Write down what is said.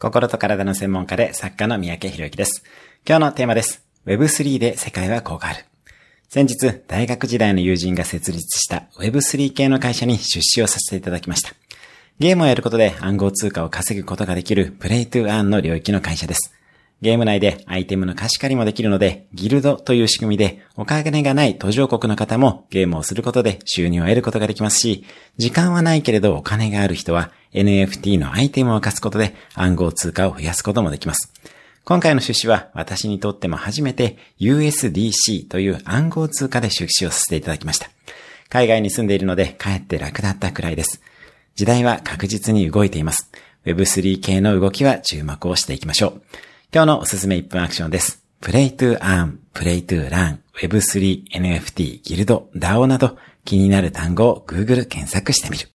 心と体の専門家で作家の三宅博之です。今日のテーマです。Web3 で世界はこう変わる。先日、大学時代の友人が設立した Web3 系の会社に出資をさせていただきました。ゲームをやることで暗号通貨を稼ぐことができるプレイトゥーアーンの領域の会社です。ゲーム内でアイテムの貸し借りもできるので、ギルドという仕組みで、お金がない途上国の方もゲームをすることで収入を得ることができますし、時間はないけれどお金がある人は NFT のアイテムを貸すことで暗号通貨を増やすこともできます。今回の出資は私にとっても初めて USDC という暗号通貨で出資をさせていただきました。海外に住んでいるので帰って楽だったくらいです。時代は確実に動いています。Web3 系の動きは注目をしていきましょう。今日のおすすめ1分アクションです。Play to Earn, Play to Learn, Web3, NFT, ギルド、DAO など気になる単語を Google 検索してみる。